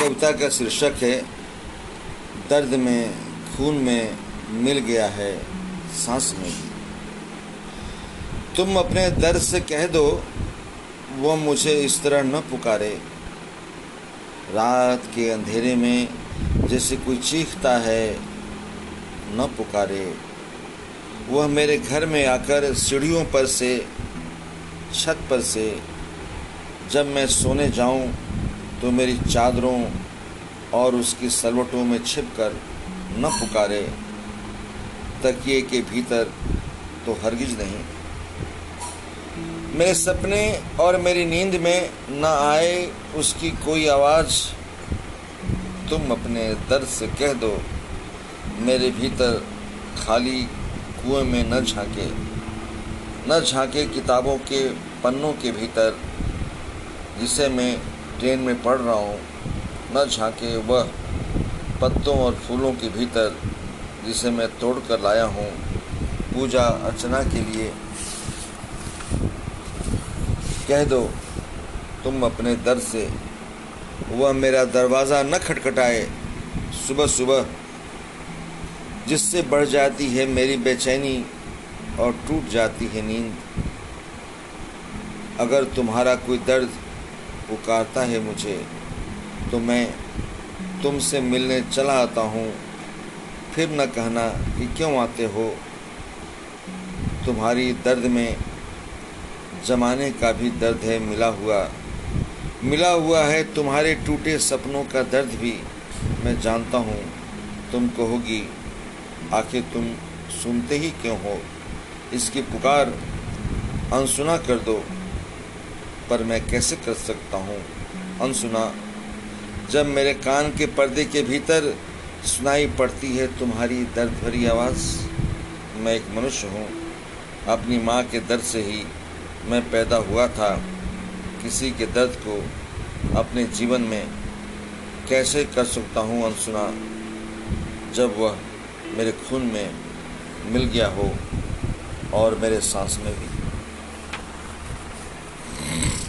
कविता का शीर्षक है, दर्द में, खून में मिल गया है, सांस में भी तुम अपने दर्द से कह दो, वो मुझे इस तरह न पुकारे। रात के अंधेरे में जैसे कोई चीखता है, न पुकारे। वह मेरे घर में आकर सीढ़ियों पर से, छत पर से, जब मैं सोने जाऊँ तो मेरी चादरों और उसकी सलवटों में छिपकर न पुकारे, तकिए के भीतर तो हरगिज नहीं। मेरे सपने और मेरी नींद में न आए उसकी कोई आवाज़। तुम अपने दर्द से कह दो, मेरे भीतर खाली कुएँ में न झांके न झांके किताबों के पन्नों के भीतर, जिसे मैं ट्रेन में पढ़ रहा हूँ, न झांके वह पत्तों और फूलों के भीतर जिसे मैं तोड़ कर लाया हूँ, पूजा अर्चना के लिए। कह दो, तुम अपने दर से वह मेरा दरवाज़ा न खटखटाए, सुबह सुबह, जिससे बढ़ जाती है मेरी बेचैनी और टूट जाती है नींद। अगर तुम्हारा कोई दर्द पुकारता है मुझे तो मैं तुमसे मिलने चला आता हूँ। फिर न कहना कि क्यों आते हो। तुम्हारी दर्द में जमाने का भी दर्द है, मिला हुआ। मिला हुआ है, तुम्हारे टूटे सपनों का दर्द भी। मैं जानता हूँ, तुम कहोगी, आखिर तुम सुनते ही क्यों हो? इसकी पुकार अनसुना कर दो। पर मैं कैसे कर सकता हूँ? अनसुना, जब मेरे कान के पर्दे के भीतर सुनाई पड़ती है तुम्हारी दर्द भरी आवाज़, मैं एक मनुष्य हूँ। अपनी माँ के दर्द से ही मैं पैदा हुआ था। किसी के दर्द को अपने जीवन में कैसे कर सकता हूँ, अनसुना? जब वह मेरे खून में मिल गया हो और मेरे सांस में भी। Mm-hmm.